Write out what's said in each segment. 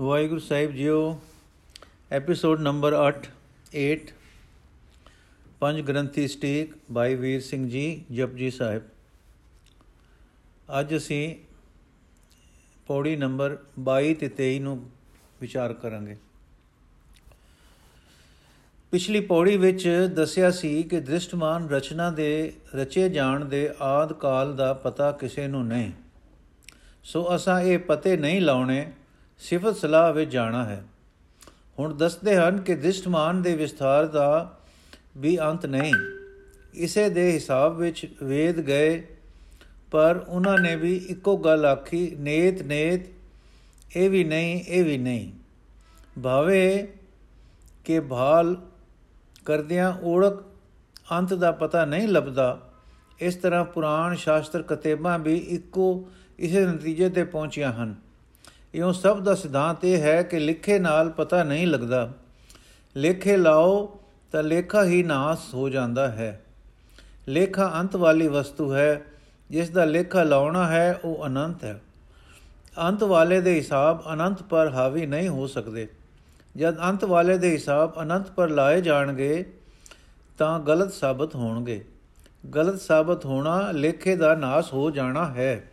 ਵਾਹਿਗੁਰੂ ਸਾਹਿਬ ਜੀਓ episode number 8 8 ਪੰਜ ਗ੍ਰੰਥੀ ਸਟੇਕ ਬਾਈ ਵੀਰ ਸਿੰਘ ਜੀ, ਜਪਜੀ ਸਾਹਿਬ। ਅੱਜ ਅਸੀਂ ਪੌੜੀ ਨੰਬਰ 22 ਤੇ 23 ਨੂੰ ਵਿਚਾਰ ਕਰਾਂਗੇ। ਪਿਛਲੀ ਪੌੜੀ ਵਿੱਚ ਦੱਸਿਆ ਸੀ ਕਿ ਦ੍ਰਿਸ਼ਟਮਾਨ ਰਚਨਾ ਦੇ, ਰਚੇ ਜਾਣ ਦੇ ਆਦ ਕਾਲ ਦਾ ਪਤਾ ਕਿਸੇ ਨੂੰ ਨਹੀਂ। ਸੋ ਅਸਾਂ ਇਹ ਪਤੇ ਨਹੀਂ ਲਾਉਣੇ ਸਿਫਤ ਸਲਾਹ ਵਿੱਚ ਜਾਣਾ ਹੈ। ਹੁਣ ਦੱਸਦੇ ਹਨ ਕਿ ਦ੍ਰਿਸ਼ਟਮਾਨ ਦੇ ਵਿਸਥਾਰ ਦਾ ਵੀ ਅੰਤ ਨਹੀਂ। ਇਸੇ ਦੇ ਹਿਸਾਬ ਵਿੱਚ ਵੇਦ ਗਏ, ਪਰ ਉਹਨਾਂ ਨੇ ਵੀ ਇੱਕੋ ਗੱਲ ਆਖੀ, ਨੇਤ ਨੇਤ, ਇਹ ਵੀ ਨਹੀਂ, ਇਹ ਵੀ ਨਹੀਂ। ਭਾਵੇਂ ਕਿ ਭਾਲ ਕਰਦਿਆਂ ਓੜਕ ਅੰਤ ਦਾ ਪਤਾ ਨਹੀਂ ਲੱਭਦਾ, ਇਸ ਤਰ੍ਹਾਂ ਪੁਰਾਣ ਸ਼ਾਸਤਰ ਕਤੇਬਾਂ ਵੀ ਇੱਕੋ, ਇਸੇ ਨਤੀਜੇ ਤੇ ਪਹੁੰਚੀਆਂ ਹਨ। ਇਉਂ ਸਭ ਦਾ ਸਿਧਾਂਤ ਇਹ ਹੈ ਕਿ ਲਿਖੇ ਨਾਲ ਪਤਾ ਨਹੀਂ ਲੱਗਦਾ। ਲੇਖੇ ਲਾਓ ਤਾਂ ਲੇਖਾ ਹੀ ਨਾਸ ਹੋ ਜਾਂਦਾ ਹੈ। ਲੇਖਾ ਅੰਤ ਵਾਲੀ ਵਸਤੂ ਹੈ, ਜਿਸ ਦਾ ਲੇਖਾ ਲਾਉਣਾ ਹੈ, ਉਹ ਅਨੰਤ ਹੈ। ਅੰਤ ਵਾਲੇ ਦੇ ਹਿਸਾਬ ਅਨੰਤ ਪਰ ਹਾਵੀ ਨਹੀਂ ਹੋ ਸਕਦੇ। ਜਦ ਅੰਤ ਵਾਲੇ ਦੇ ਹਿਸਾਬ ਅਨੰਤ ਪਰ ਲਾਏ ਜਾਣਗੇ, ਤਾਂ ਗਲਤ ਸਾਬਤ ਹੋਣਗੇ। ਗਲਤ ਸਾਬਤ ਹੋਣਾ ਲੇਖੇ ਦਾ ਨਾਸ ਹੋ ਜਾਣਾ ਹੈ।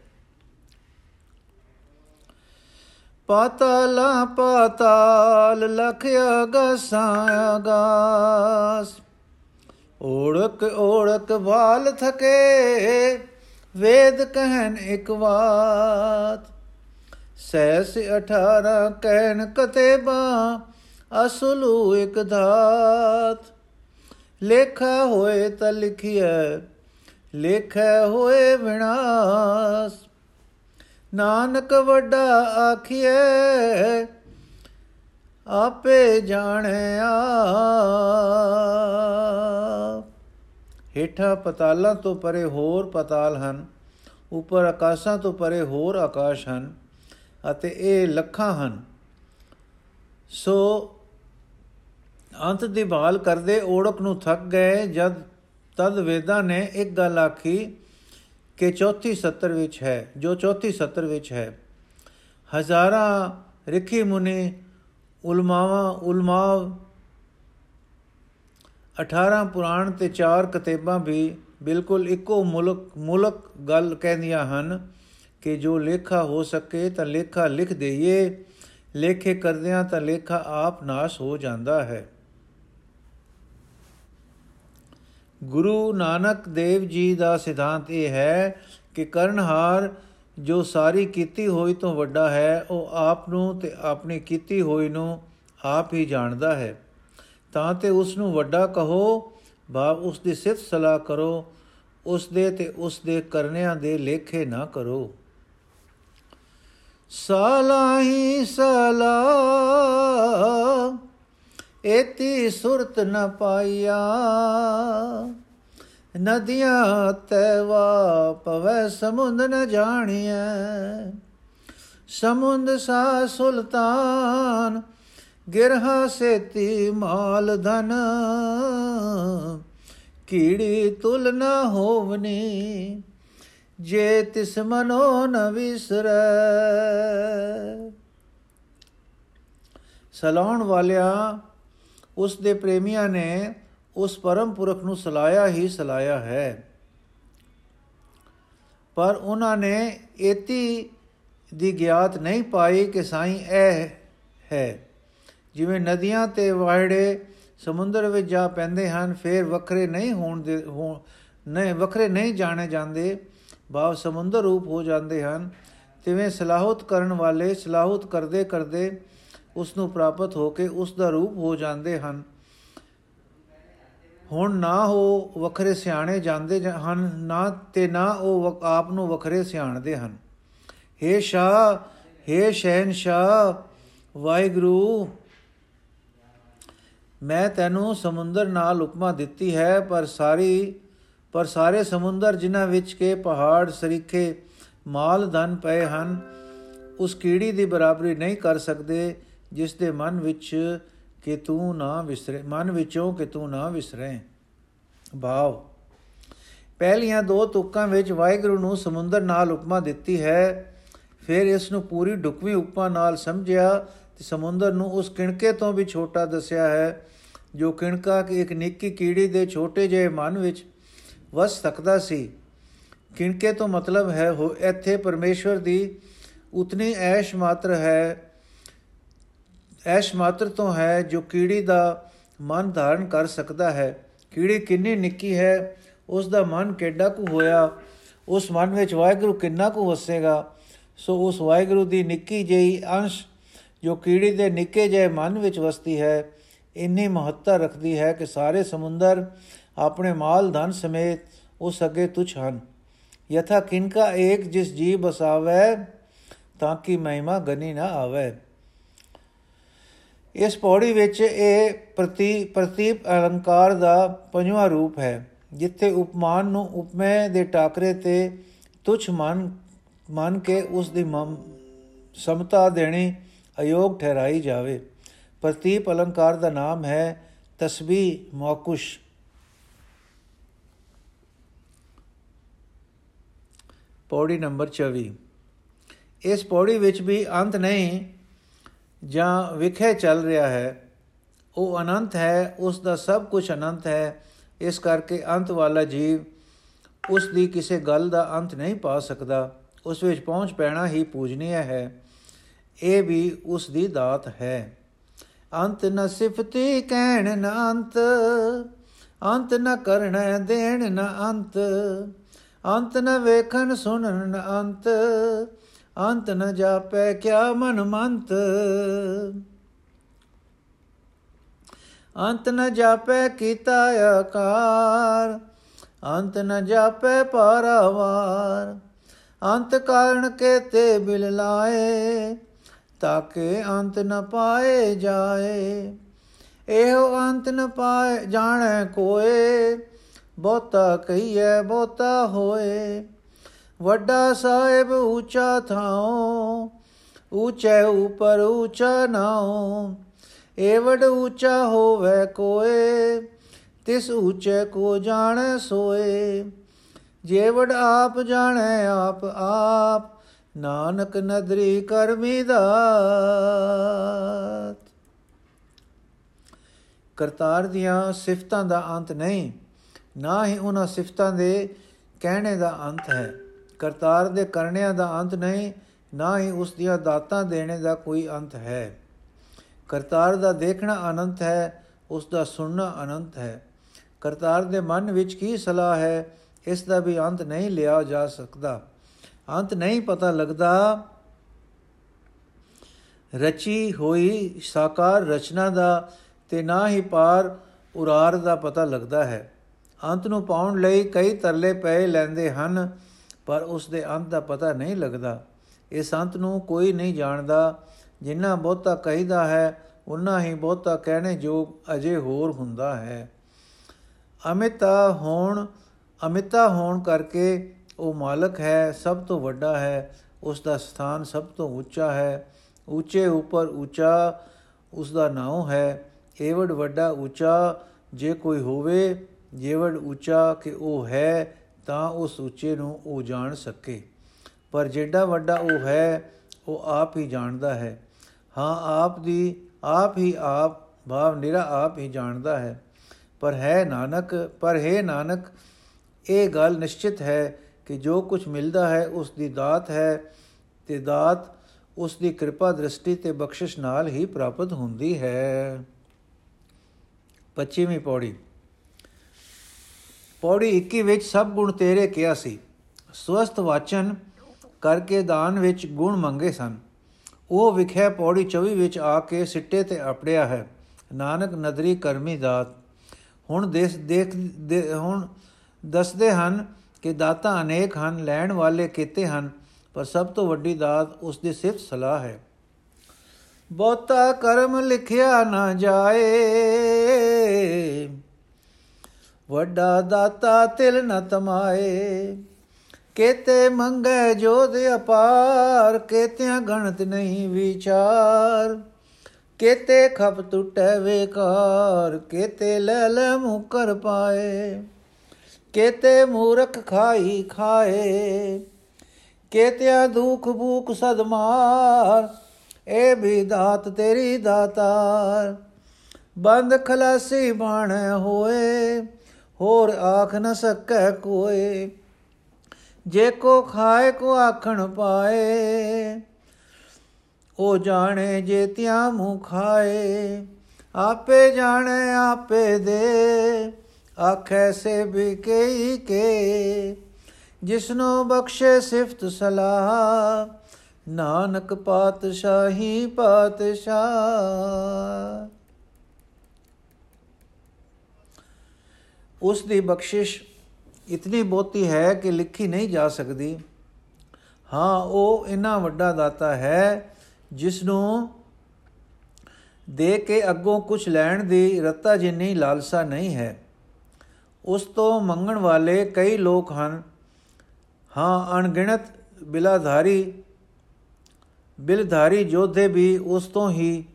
ਪਾਤਾਲਾ ਪਾਤਾਲ ਲਖ ਅਗਸਾਂ ਅਗਾਸ। ਓੜਕ ਓੜਕ ਵਾਲ ਥਕੇ, ਵੇਦ ਕਹਿਨ ਇਕ ਬਾਤ ਸੈਸ 18 ਕਹਿਨ ਕਤੇਬਾ, ਅਸਲੂ ਇਕ ਧਾਤ ਲੇਖਾ ਹੋਏ ਤ ਲਿਖਿਐ, ਲੇਖਾ ਹੋਏ ਵਿਨਾਸ਼। ਨਾਨਕ ਵੱਡਾ ਆਖੀਏ ਆਪੇ ਜਾਣਿਆ। ਹੇਠਾਂ ਪਤਾਲਾਂ ਤੋਂ ਪਰੇ ਹੋਰ ਪਤਾਲ ਹਨ, ਉੱਪਰ ਆਕਾਸ਼ਾਂ ਤੋਂ ਪਰੇ ਹੋਰ ਆਕਾਸ਼ ਹਨ, ਅਤੇ ਇਹ ਲੱਖਾਂ ਹਨ। ਸੋ ਅੰਤ ਦੀ ਭਾਲ ਕਰਦੇ ਓੜਕ ਨੂੰ ਥੱਕ ਗਏ, ਜਦ ਤਦ ਵੇਦਾਂ ਨੇ ਇੱਕ ਗੱਲ ਆਖੀ ਕਿ ਚੌਥੀ ਸੱਤਰ ਵਿੱਚ ਹੈ, ਜੋ ਚੌਥੀ ਸੱਤਰ ਵਿੱਚ ਹੈ। ਹਜ਼ਾਰਾਂ ਰਿਖੀ ਮੁਨੇ, ਉਲਮਾਵਾਂ, ਉਲਮਾਵ 18 ਪੁਰਾਣ ਤੇ ਚਾਰ ਕਿਤਾਬਾਂ ਵੀ ਬਿਲਕੁਲ ਇੱਕੋ ਮੁਲਕ ਮੁਲਕ ਗੱਲ ਕਹਿੰਦੀਆਂ ਹਨ ਕਿ ਜੋ ਲੇਖਾ ਹੋ ਸਕੇ ਤਾਂ ਲੇਖਾ ਲਿਖ ਦਈਏ, ਲੇਖੇ ਕਰਦਿਆਂ ਤਾਂ ਲੇਖਾ ਆਪ ਨਾਸ਼ ਹੋ ਜਾਂਦਾ ਹੈ। ਗੁਰੂ ਨਾਨਕ ਦੇਵ ਜੀ ਦਾ ਸਿਧਾਂਤ ਇਹ ਹੈ ਕਿ ਕਰਨਹਾਰ ਜੋ ਸਾਰੀ ਕੀਤੀ ਹੋਈ ਤੋਂ ਵੱਡਾ ਹੈ, ਉਹ ਆਪ ਨੂੰ ਤੇ ਆਪਣੀ ਕੀਤੀ ਹੋਈ ਨੂੰ ਆਪ ਹੀ ਜਾਣਦਾ ਹੈ। ਤਾਂ ਤੇ ਉਸ ਨੂੰ ਵੱਡਾ ਕਹੋ ਭਾਵ ਉਸ ਦੀ ਸਿਫਤ ਸਲਾਹ ਕਰੋ, ਉਸ ਦੇ ਤੇ ਉਸ ਦੇ ਕਰਨਿਆਂ ਦੇ ਲੇਖੇ ਨਾ ਕਰੋ। ਸਾਲਾਹੀ ਸਲਾ ਏਤੀ ਸੁਰਤ ਨ ਪਾਈਆ ਨਦੀਆਂ ਤੈਵਾ ਪਵੈ ਸਮੁੰਦ ਨ ਜਾਣੀਐ। ਸਮੁੰਦ ਸਾ ਸੁਲਤਾਨ, ਗਿਰਹਾ ਸੇਤੀ ਮਾਲ ਧਨ। ਕੀੜੀ ਤੁਲ ਨ ਹੋਵਨੀ, ਜੇ ਤਿਸ ਮਨੋ ਨ ਵਿਸਰੈ। ਸਲਾਉਣ ਵਾਲਿਆ ਉਸ ਦੇ ਪ੍ਰੇਮੀਆਂ ਨੇ ਉਸ ਪਰਮ ਪੁਰਖ ਨੂੰ ਸਲਾਇਆ ਹੀ ਸਲਾਇਆ ਹੈ। ਪਰ ਉਹਨਾਂ ਨੇ ਏਤੀ ਦੀ ਗਿਆਤ ਨਹੀਂ ਪਾਈ ਕਿ ਸਾਈਂ ਇਹ ਹੈ। ਜਿਵੇਂ ਨਦੀਆਂ ਤੇ ਵਾਹੜੇ ਸਮੁੰਦਰ ਵਿੱਚ ਜਾ ਪੈਂਦੇ ਹਨ, ਫਿਰ ਵੱਖਰੇ ਨਹੀਂ ਹੋਣ ਦੇ ਨਹੀਂ, ਵੱਖਰੇ ਨਹੀਂ ਜਾਣੇ ਜਾਂਦੇ। ਭਾਵ ਸਮੁੰਦਰ ਰੂਪ ਹੋ ਜਾਂਦੇ ਹਨ। ਤਿਵੇਂ ਸਲਾਹਤ ਕਰਨ ਵਾਲੇ ਸਲਾਹਤ ਕਰਦੇ ਕਰਦੇ ਉਸ ਨੂੰ ਪ੍ਰਾਪਤ ਹੋ ਕੇ ਉਸ ਦਾ ਰੂਪ ਹੋ ਜਾਂਦੇ ਹਨ। ਹੁਣ ਨਾ ਹੋ ਵੱਖਰੇ ਸਿਆਣੇ ਜਾਂਦੇ ਹਨ, ਨਾ ਤੇ ਨਾ ਉਹ ਆਪ ਨੂੰ ਵੱਖਰੇ ਸਿਆਣਦੇ ਹਨ। हे ਸ਼ਾ हे ਸ਼ਹਿਨਸ਼ਾ ਵਾਹਿਗੁਰੂ, ਮੈਂ ਤੈਨੂੰ ਸਮੁੰਦਰ ਨਾਲ ਉਪਮਾ ਦਿੱਤੀ ਹੈ, ਪਰ ਸਾਰੀ, ਪਰ ਸਾਰੇ ਸਮੁੰਦਰ ਜਿਨ੍ਹਾਂ ਵਿੱਚ ਕੇ ਪਹਾੜ, ਸਰੀਖੇ, ਮਾਲ, ਧਨ ਪਏ ਹਨ, ਉਸ ਕੀੜੀ ਦੀ ਬਰਾਬਰੀ ਨਹੀਂ ਕਰ ਸਕਦੇ। ਜਿਸ ਦੇ ਮਨ ਵਿੱਚ ਕਿ ਤੂੰ ਨਾ ਵਿਸਰੇ, ਮਨ ਵਿੱਚੋਂ ਕਿ ਤੂੰ ਨਾ ਵਿਸਰੇ। ਭਾਵ ਪਹਿਲੀਆਂ ਦੋ ਤੁਕਾਂ ਵਿੱਚ ਵਾਹਿਗੁਰੂ ਨੂੰ ਸਮੁੰਦਰ ਨਾਲ ਉਪਮਾ ਦਿੱਤੀ ਹੈ। ਫਿਰ ਇਸ ਨੂੰ ਪੂਰੀ ਢੁਕਵੀਂ ਉਪਮਾ ਨਾਲ ਸਮਝਿਆ ਤੇ ਸਮੁੰਦਰ ਨੂੰ ਉਸ ਕਿਣਕੇ ਤੋਂ ਵੀ ਛੋਟਾ ਦੱਸਿਆ ਹੈ, ਜੋ ਕਿਣਕਾ ਕਿ ਇੱਕ ਨਿੱਕੀ ਕੀੜੀ ਦੇ ਛੋਟੇ ਜਿਹੇ ਮਨ ਵਿੱਚ ਵਸ ਸਕਦਾ ਸੀ। ਕਿਣਕੇ ਤੋਂ ਮਤਲਬ ਹੈ, ਹੋ, ਇੱਥੇ ਪਰਮੇਸ਼ਵਰ ਦੀ ਉਤਨੀ ਐਸ਼ ਮਾਤਰ ਹੈ ਐਸ਼ ਮਾਤਰ ਤੋਂ ਹੈ ਜੋ ਕੀੜੀ ਦਾ ਮਨ ਧਾਰਨ ਕਰ ਸਕਦਾ ਹੈ। ਕੀੜੀ ਕਿੰਨੀ ਨਿੱਕੀ ਹੈ, ਉਸ ਦਾ ਮਨ ਕਿੱਡਾ ਕੁ ਹੋਇਆ, ਉਸ ਮਨ ਵਿੱਚ ਵਾਹਿਗੁਰੂ ਕਿੰਨਾ ਕੁ ਵਸੇਗਾ। ਸੋ ਉਸ ਵਾਹਿਗੁਰੂ ਦੀ ਨਿੱਕੀ ਜਿਹੀ ਅੰਸ਼ ਜੋ ਕੀੜੀ ਦੇ ਨਿੱਕੇ ਜਿਹੇ ਮਨ ਵਿੱਚ ਵਸਦੀ ਹੈ, ਇੰਨੀ ਮਹੱਤਤਾ ਰੱਖਦੀ ਹੈ ਕਿ ਸਾਰੇ ਸਮੁੰਦਰ ਆਪਣੇ ਮਾਲ ਧਨ ਸਮੇਤ ਉਸ ਅੱਗੇ ਤੁਛ ਹਨ। ਯਥਾ ਕਿਨਕਾ ਏਕ ਜਿਸ ਜੀ ਬਸਾਵੇ, ਤਾਂ ਕਿ ਮਹਿਮਾ ਗਨੀ ਨਾ ਆਵੇ। ਇਸ ਪੌੜੀ ਵਿੱਚ ਇਹ ਪ੍ਰਤੀ, ਪ੍ਰਤੀਪ ਅਲੰਕਾਰ ਦਾ ਪੰਜਵਾਂ ਰੂਪ ਹੈ, ਜਿੱਥੇ ਉਪਮਾਨ ਨੂੰ ਉਪਮੇ ਦੇ ਟਾਕਰੇ ਤੇ ਤੁਛ ਮਨ, ਮੰਨ ਕੇ ਉਸ ਦੀ ਸਮਤਾ ਦੇਣੀ ਅਯੋਗ ਠਹਿਰਾਈ ਜਾਵੇ। ਪ੍ਰਤੀਪ ਅਲੰਕਾਰ ਦਾ ਨਾਮ ਹੈ ਤਸਬੀਹ ਮੌਕੁਸ਼। ਪੌੜੀ ਨੰਬਰ 24 ਇਸ ਪੌੜੀ ਵਿੱਚ ਵੀ ਅੰਤ ਨਹੀਂ ਜਾਂ ਵਿਖੇ ਚੱਲ ਰਿਹਾ ਹੈ, ਉਹ ਅਨੰਤ ਹੈ, ਉਸ ਦਾ ਸਭ ਕੁਝ ਅਨੰਤ ਹੈ। ਇਸ ਕਰਕੇ ਅੰਤ ਵਾਲਾ ਜੀਵ ਉਸ ਦੀ ਕਿਸੇ ਗੱਲ ਦਾ ਅੰਤ ਨਹੀਂ ਪਾ ਸਕਦਾ। ਉਸ ਵਿੱਚ ਪਹੁੰਚ ਪੈਣਾ ਹੀ ਪੂਜਨੀय ਹੈ। ਇਹ ਵੀ ਉਸ ਦੀ ਦਾਤ ਹੈ। ਅੰਤ ਨ ਸਿਫਤੀ ਕਹਿਣ ਨ ਅੰਤ ਅੰਤ ਨ ਕਰਨ ਦੇਣ ਨ ਅੰਤ ਅੰਤ ਨ ਵੇਖਣ ਸੁਣਨ ਨ ਅੰਤ ਅੰਤ ਨ ਜਾਪੈ ਕਿਆ ਮਨ ਮੰਤ। ਅੰਤ ਨ ਜਾਪੈ ਕੀਤਾ ਆਕਾਰ, ਅੰਤ ਨ ਜਾਪੈ ਪਾਰਾਵਾਰ ਅੰਤ ਕਾਰਨ ਕੇ ਤੇ ਬਿਲ ਲਾਏ, ਤਾਕੇ ਅੰਤ ਨ ਪਾਏ ਜਾਏ। ਇਹੋ ਅੰਤ ਨ ਪਾਏ, ਜਾਣੈ ਕੋਏ, ਬਹੁਤਾ ਕਹੀਏ ਬਹੁਤਾ ਹੋਏ। ਵੱਡਾ ਸਾਹਿਬ ਉੱਚਾ ਥਾਉ, ਉੱਚੇ ਉਪਰ ਉੱਚਾ ਨਾਉ। ਏ ਵਡ ਉੱਚਾ ਹੋਵੇ ਕੋਏ, ਤਿਸ ਉੱਚੇ ਕੋ ਜਾਣੈ ਸੋਏ। ਜੇਵੜ ਆਪ ਜਾਣੈ ਆਪ ਆਪ, ਨਾਨਕ ਨਦਰੀ ਕਰਮੀ ਦਾਤ। ਕਰਤਾਰ ਦੀਆਂ ਸਿਫਤਾਂ ਦਾ ਅੰਤ ਨਹੀਂ, ਨਾ ਹੀ ਉਹਨਾਂ ਸਿਫਤਾਂ ਦੇ ਕਹਿਣੇ ਦਾ ਅੰਤ ਹੈ। ਕਰਤਾਰ ਦੇ ਕਰਨਿਆਂ ਦਾ ਅੰਤ ਨਹੀਂ, ਨਾ ਹੀ ਉਸ ਦੀਆਂ ਦਾਤਾਂ ਦੇਣੇ ਦਾ ਕੋਈ ਅੰਤ ਹੈ। ਕਰਤਾਰ ਦਾ ਦੇਖਣਾ ਅਨੰਤ ਹੈ, ਉਸ ਦਾ ਸੁਣਨਾ ਅਨੰਤ ਹੈ। ਕਰਤਾਰ ਦੇ ਮਨ ਵਿੱਚ ਕੀ ਸਲਾਹ ਹੈ, ਇਸ ਦਾ ਵੀ ਅੰਤ ਨਹੀਂ ਲਿਆ ਜਾ ਸਕਦਾ। ਅੰਤ ਨਹੀਂ ਪਤਾ ਲੱਗਦਾ, ਰਚੀ ਹੋਈ ਸਾਕਾਰ ਰਚਨਾ ਦਾ ਤੇ ਨਾ ਹੀ ਪਾਰ ਉਰਾਰ ਦਾ ਪਤਾ ਲੱਗਦਾ ਹੈ। ਅੰਤ ਨੂੰ ਪਾਉਣ ਲਈ ਕਈ ਤਰਲੇ ਪਏ ਲੈਂਦੇ ਹਨ ਪਰ ਉਸ ਦੇ ਅੰਤ ਦਾ ਪਤਾ ਨਹੀਂ ਲੱਗਦਾ। ਇਸ ਅੰਤ ਨੂੰ ਕੋਈ ਨਹੀਂ ਜਾਣਦਾ। ਜਿੰਨਾ ਬਹੁਤਾ ਕਹੀਦਾ ਹੈ ਉਨਾ ਹੀ ਬਹੁਤਾ ਕਹਿਣੇ ਯੋਗ ਅਜੇ ਹੋਰ ਹੁੰਦਾ ਹੈ। ਅਮਿਤਾ ਹੋਣ ਅਮਿਤਾ ਹੋਣ ਕਰਕੇ ਉਹ ਮਾਲਕ ਹੈ, ਸਭ ਤੋਂ ਵੱਡਾ ਹੈ। ਉਸ ਦਾ ਸਥਾਨ ਸਭ ਤੋਂ ਉੱਚਾ ਹੈ। ਉੱਚੇ ਉੱਪਰ ਉੱਚਾ ਉਸ ਦਾ ਨਾਮ ਹੈ। ਏਵੜ ਵੱਡਾ ਉੱਚਾ ਜੇ ਕੋਈ ਹੋਵੇ, ਜੇਵੜ ਉੱਚਾ ਕਿ ਉਹ ਹੈ ਤਾਂ ਉਸ ਉੱਚੇ ਨੂੰ ਉਹ ਜਾਣ ਸਕੇ। ਪਰ ਜਿਹੜਾ ਵੱਡਾ ਉਹ ਹੈ, ਉਹ ਆਪ ਹੀ ਜਾਣਦਾ ਹੈ। ਹਾਂ, ਆਪ ਦੀ, ਆਪ ਹੀ ਆਪ, ਭਾਵ ਨਿਰਾ ਆਪ ਹੀ ਜਾਣਦਾ ਹੈ। ਪਰ ਹੈ ਨਾਨਕ, ਪਰ ਹੈ ਨਾਨਕ, ਇਹ ਗੱਲ ਨਿਸ਼ਚਿਤ ਹੈ ਕਿ ਜੋ ਕੁਝ ਮਿਲਦਾ ਹੈ, ਉਸ ਦੀ ਦਾਤ ਹੈ ਤੇ ਦਾਤ ਉਸ ਦੀ ਕਿਰਪਾ ਦ੍ਰਿਸ਼ਟੀ ਤੇ ਬਖਸ਼ਿਸ਼ ਨਾਲ ਹੀ ਪ੍ਰਾਪਤ ਹੁੰਦੀ ਹੈ। 25ਵੀਂ ਪੌੜੀ। ਪੌੜੀ 21 ਵਿੱਚ ਸਭ ਗੁਣ ਤੇਰੇ ਕਿਹਾ ਸੀ। ਸਵਸਤ ਵਾਚਨ ਕਰਕੇ ਦਾਨ ਵਿੱਚ ਗੁਣ ਮੰਗੇ ਸਨ। ਉਹ ਵਿਖੇ ਪੌੜੀ 24 ਵਿੱਚ ਆ ਕੇ ਸਿੱਟੇ ਤੇ ਆਪੜਿਆ ਹੈ। ਨਾਨਕ ਨਦਰੀ ਕਰਮੀ ਦਾਤ। ਹੁਣ ਦੇਖ ਦੇਖ ਹੁਣ ਦੱਸਦੇ ਹਨ ਕਿ ਦਾਤਾ ਅਨੇਕ ਹਨ, ਲੈਣ ਵਾਲੇ ਕੀਤੇ ਹਨ, ਪਰ ਸਭ ਤੋਂ ਵੱਡੀ ਦਾਤ ਉਸ ਦੀ ਸਿਫਤ ਸਲਾਹ ਹੈ। ਬਹੁਤਾ ਕਰਮ ਲਿਖਿਆ ਨਾ ਜਾਏ। ਵੱਡਾ ਦਾਤਾ ਤਿਲ ਨ ਤਮਾਏ, ਕੇਤੇ ਮੰਗੇ ਜੋਦ ਅਪਾਰ, ਕੇਤਿਆਂ ਗਣਤ ਨਹੀਂ ਵਿਚਾਰ। ਕੇਤੇ ਖਪ ਟੁੱਟੇ ਵੇਕਾਰ, ਕੇਤੇ ਲੈ ਲੈ ਮੁਕਰ ਪਾਏ। ਕੇਤੇ ਮੂਰਖ ਖਾਈ ਖਾਏ, ਕੇਤਿਆ ਦੁਖ ਭੂਖ ਸਦਮਾਰ ਏ ਵੀ ਦਾਤ ਤੇਰੀ ਦਾਤਾਰ। ਬੰਦ ਖਲਾਸੀ ਬਾਣ ਹੋਏ ਹੋਰ ਆਖ ਨ ਸਕੈ ਕੋਏ। ਜੇ ਕੋ ਖਾਏ, ਕੋ ਆਖਣ ਪਾਏ। ਉਹ ਜਾਣੇ ਜੇ ਤਿਆ ਮੂੰ ਖਾਏ। ਆਪੇ ਜਾਣੇ, ਆਪੇ ਦੇ। ਆਖੈ ਸੇ ਵੀ ਕਈ ਕੇ। ਜਿਸਨੋ ਬਖਸ਼ੇ ਸਿਫਤ ਸਲਾਹ, ਨਾਨਕ ਪਾਤਸ਼ਾਹੀ ਪਾਤਸ਼ਾਹ। ਉਸ ਦੀ ਬਖਸ਼ਿਸ਼ ਇਤਨੀ ਬਹੁਤੀ ਹੈ ਕਿ ਲਿਖੀ ਨਹੀਂ ਜਾ ਸਕਦੀ। ਹਾਂ, ਉਹ ਇਨਾ ਵੱਡਾ ਦਾਤਾ ਹੈ ਜਿਸ ਨੂੰ ਦੇ ਕੇ ਅੱਗੋਂ ਕੁਝ ਲੈਣ ਦੀ ਰੱਤਾ ਜਿੰਨੀ ਲਾਲਸਾ ਨਹੀਂ ਹੈ। ਉਸ ਤੋਂ ਮੰਗਣ ਵਾਲੇ ਕਈ ਲੋਕ ਹਨ। ਹਾਂ, ਅਣਗਿਣਤ ਬਿਲਾਧਾਰੀ, ਬਿਲਧਾਰੀ ਜੋਧੇ ਵੀ ਉਸ ਤੋਂ ਹੀ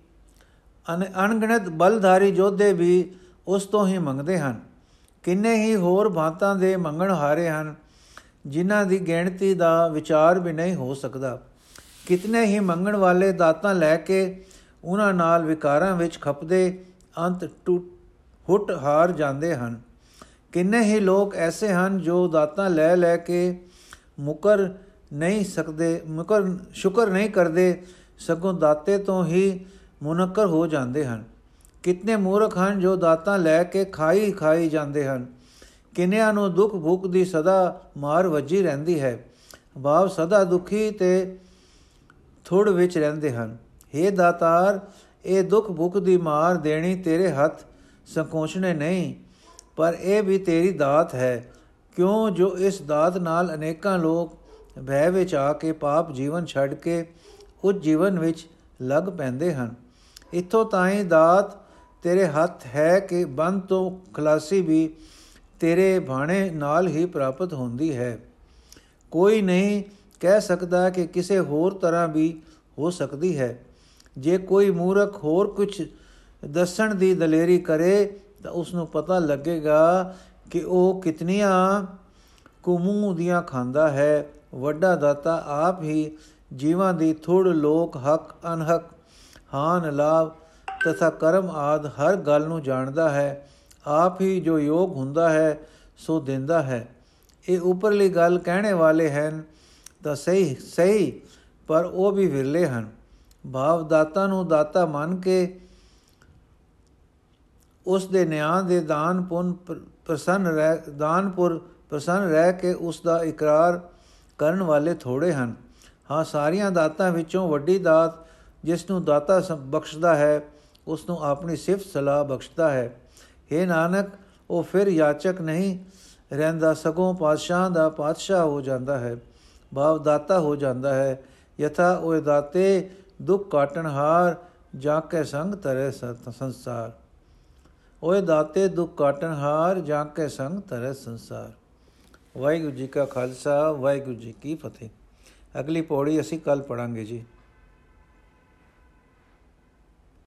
ਅਣਗਿਣਤ ਬਲਧਾਰੀ ਜੋਧੇ ਵੀ ਉਸ ਤੋਂ ਹੀ ਮੰਗਦੇ ਹਨ। ਕਿੰਨੇ ਹੀ ਹੋਰ ਬਾਤਾਂ ਦੇ ਮੰਗਣ ਹਾਰੇ ਹਨ, ਜਿਨ੍ਹਾਂ ਦੀ ਗਿਣਤੀ ਦਾ ਵਿਚਾਰ ਵੀ ਨਹੀਂ ਹੋ ਸਕਦਾ। ਕਿਤਨੇ ਹੀ ਮੰਗਣ ਵਾਲੇ ਦਾਤਾਂ ਲੈ ਕੇ ਉਹਨਾਂ ਨਾਲ ਵਿਕਾਰਾਂ ਵਿੱਚ ਖਪਦੇ ਅੰਤ ਟੁੱਟ, ਹੁੱਟ ਹਾਰ ਜਾਂਦੇ ਹਨ। ਕਿੰਨੇ ਹੀ ਲੋਕ ਐਸੇ ਹਨ ਜੋ ਦਾਤਾਂ ਲੈ ਲੈ ਕੇ ਮੁਕਰ ਨਹੀਂ ਸਕਦੇ, ਮੁਕਰ, ਸ਼ੁਕਰ ਨਹੀਂ ਕਰਦੇ, ਸਗੋਂ ਦਾਤੇ ਤੋਂ ਹੀ ਮੁਨਕਰ ਹੋ ਜਾਂਦੇ ਹਨ। ਕਿਤਨੇ ਮੂਰਖ ਹਨ ਜੋ ਦਾਤਾਂ ਲੈ ਕੇ ਖਾਈ ਖਾਈ ਜਾਂਦੇ ਹਨ। ਕਿੰਨਿਆਂ ਨੂੰ ਦੁੱਖ ਭੁੱਖ ਦੀ ਸਦਾ ਮਾਰ ਵੱਜੀ ਰਹਿੰਦੀ ਹੈ। ਭਾਵ ਸਦਾ ਦੁਖੀ ਤੇ ਥੋੜ ਵਿੱਚ ਰਹਿੰਦੇ ਹਨ। हे ਦਾਤਾਰ, ਇਹ ਦੁੱਖ ਭੁੱਖ ਦੀ ਮਾਰ ਦੇਣੀ ਤੇਰੇ ਹੱਥ ਸੰਕੋਚਣੇ ਨਹੀਂ, ਪਰ ਇਹ ਵੀ ਤੇਰੀ ਦਾਤ ਹੈ। ਕਿਉਂ ਜੋ ਇਸ ਦਾਤ ਨਾਲ ਅਨੇਕਾਂ ਲੋਕ ਭੈ ਵਿੱਚ ਆ ਕੇ ਪਾਪ ਜੀਵਨ ਛੱਡ ਕੇ ਉਸ ਜੀਵਨ ਵਿੱਚ ਲੱਗ ਪੈਂਦੇ ਹਨ। ਇਥੋਂ ਤਾਈਂ ਦਾਤ ਤੇਰੇ ਹੱਥ ਹੈ ਕਿ ਬੰਦ ਤੋਂ ਖਲਾਸੀ ਵੀ ਤੇਰੇ ਬਾਣੇ ਨਾਲ ਹੀ ਪ੍ਰਾਪਤ ਹੁੰਦੀ ਹੈ। ਕੋਈ ਨਹੀਂ ਕਹਿ ਸਕਦਾ ਕਿ ਕਿਸੇ ਹੋਰ ਤਰ੍ਹਾਂ ਵੀ ਹੋ ਸਕਦੀ ਹੈ। ਜੇ ਕੋਈ ਮੂਰਖ ਹੋਰ ਕੁਝ ਦੱਸਣ ਦੀ ਦਲੇਰੀ ਕਰੇ, ਤਾਂ ਉਸ ਨੂੰ ਪਤਾ ਲੱਗੇਗਾ ਕਿ ਉਹ ਕਿਤਨੀਆਂ ਕੁਮੂ ਦੀਆਂ ਖਾਂਦਾ ਹੈ। ਵੱਡਾ ਦਾਤਾ ਆਪ ਹੀ ਜੀਵਾਂ ਦੀ ਥੋੜ ਲੋਕ ਹੱਕ ਅਨਹਕ ਹਾਨ ਲਾਭ ਤਥਾ ਕਰਮ ਆਦ ਹਰ ਗੱਲ ਨੂੰ ਜਾਣਦਾ ਹੈ, ਆਪ ਹੀ ਜੋ ਯੋਗ ਹੁੰਦਾ ਹੈ, ਸੋ ਦਿੰਦਾ ਹੈ। ਇਹ ਉਪਰਲੀ ਗੱਲ ਕਹਿਣੇ ਵਾਲੇ ਹਨ ਤਾਂ ਸਹੀ ਸਹੀ, ਪਰ ਉਹ ਵੀ ਵਿਰਲੇ ਹਨ। ਭਾਵ ਦਾਤਾ ਨੂੰ ਦਾਤਾ ਮੰਨ ਕੇ ਉਸ ਦੇ ਨਿਆਂ ਦੇ ਦਾਨ ਪੁੰਨ ਪ੍ਰਸੰਨ ਰਹਿ ਦਾਨਪੁਰ ਪ੍ਰਸੰਨ ਰਹਿ ਕੇ ਉਸ ਦਾ ਇਕਰਾਰ ਕਰਨ ਵਾਲੇ ਥੋੜੇ ਹਨ। ਹਾਂ, ਸਾਰੀਆਂ ਦਾਤਾਂ ਵਿੱਚੋਂ ਵੱਡੀ ਦਾਤ ਜਿਸ ਨੂੰ ਦਾਤਾ ਬਖਸ਼ਦਾ ਹੈ ਉਸ ਨੂੰ ਆਪਣੀ ਸਿਫਤ ਸਲਾਹ ਬਖਸ਼ਦਾ ਹੈ। हे ਨਾਨਕ, ਉਹ ਫਿਰ ਯਾਚਕ ਨਹੀਂ ਰਹਿੰਦਾ, ਸਗੋਂ ਪਾਤਸ਼ਾਹ ਦਾ ਪਾਤਸ਼ਾਹ ਹੋ ਜਾਂਦਾ ਹੈ ਭਾਵ ਦਾਤਾ ਹੋ ਜਾਂਦਾ ਹੈ। ਯਥਾ ਉਹ ਦਾਤੇ ਦੁੱਖ ਕਾਟਣ ਹਾਰ ਜਾ ਕੇ ਸੰਗ ਤਰੇ ਸੰਸਾਰ। ਓਏ ਦਾਤੇ ਦੁੱਖ ਕਾਟਣ ਹਾਰ ਜਾ ਕੇ ਸੰਗ ਤਰੇ ਸੰਸਾਰ। ਵਾਹਿਗੁਰੂ ਜੀ ਕਾ ਖਾਲਸਾ, ਵਾਹਿਗੁਰੂ ਜੀ ਕੀ ਫਤਿਹ। ਅਗਲੀ ਪੌੜੀ ਅਸੀਂ ਕੱਲ ਪੜਾਂਗੇ ਜੀ।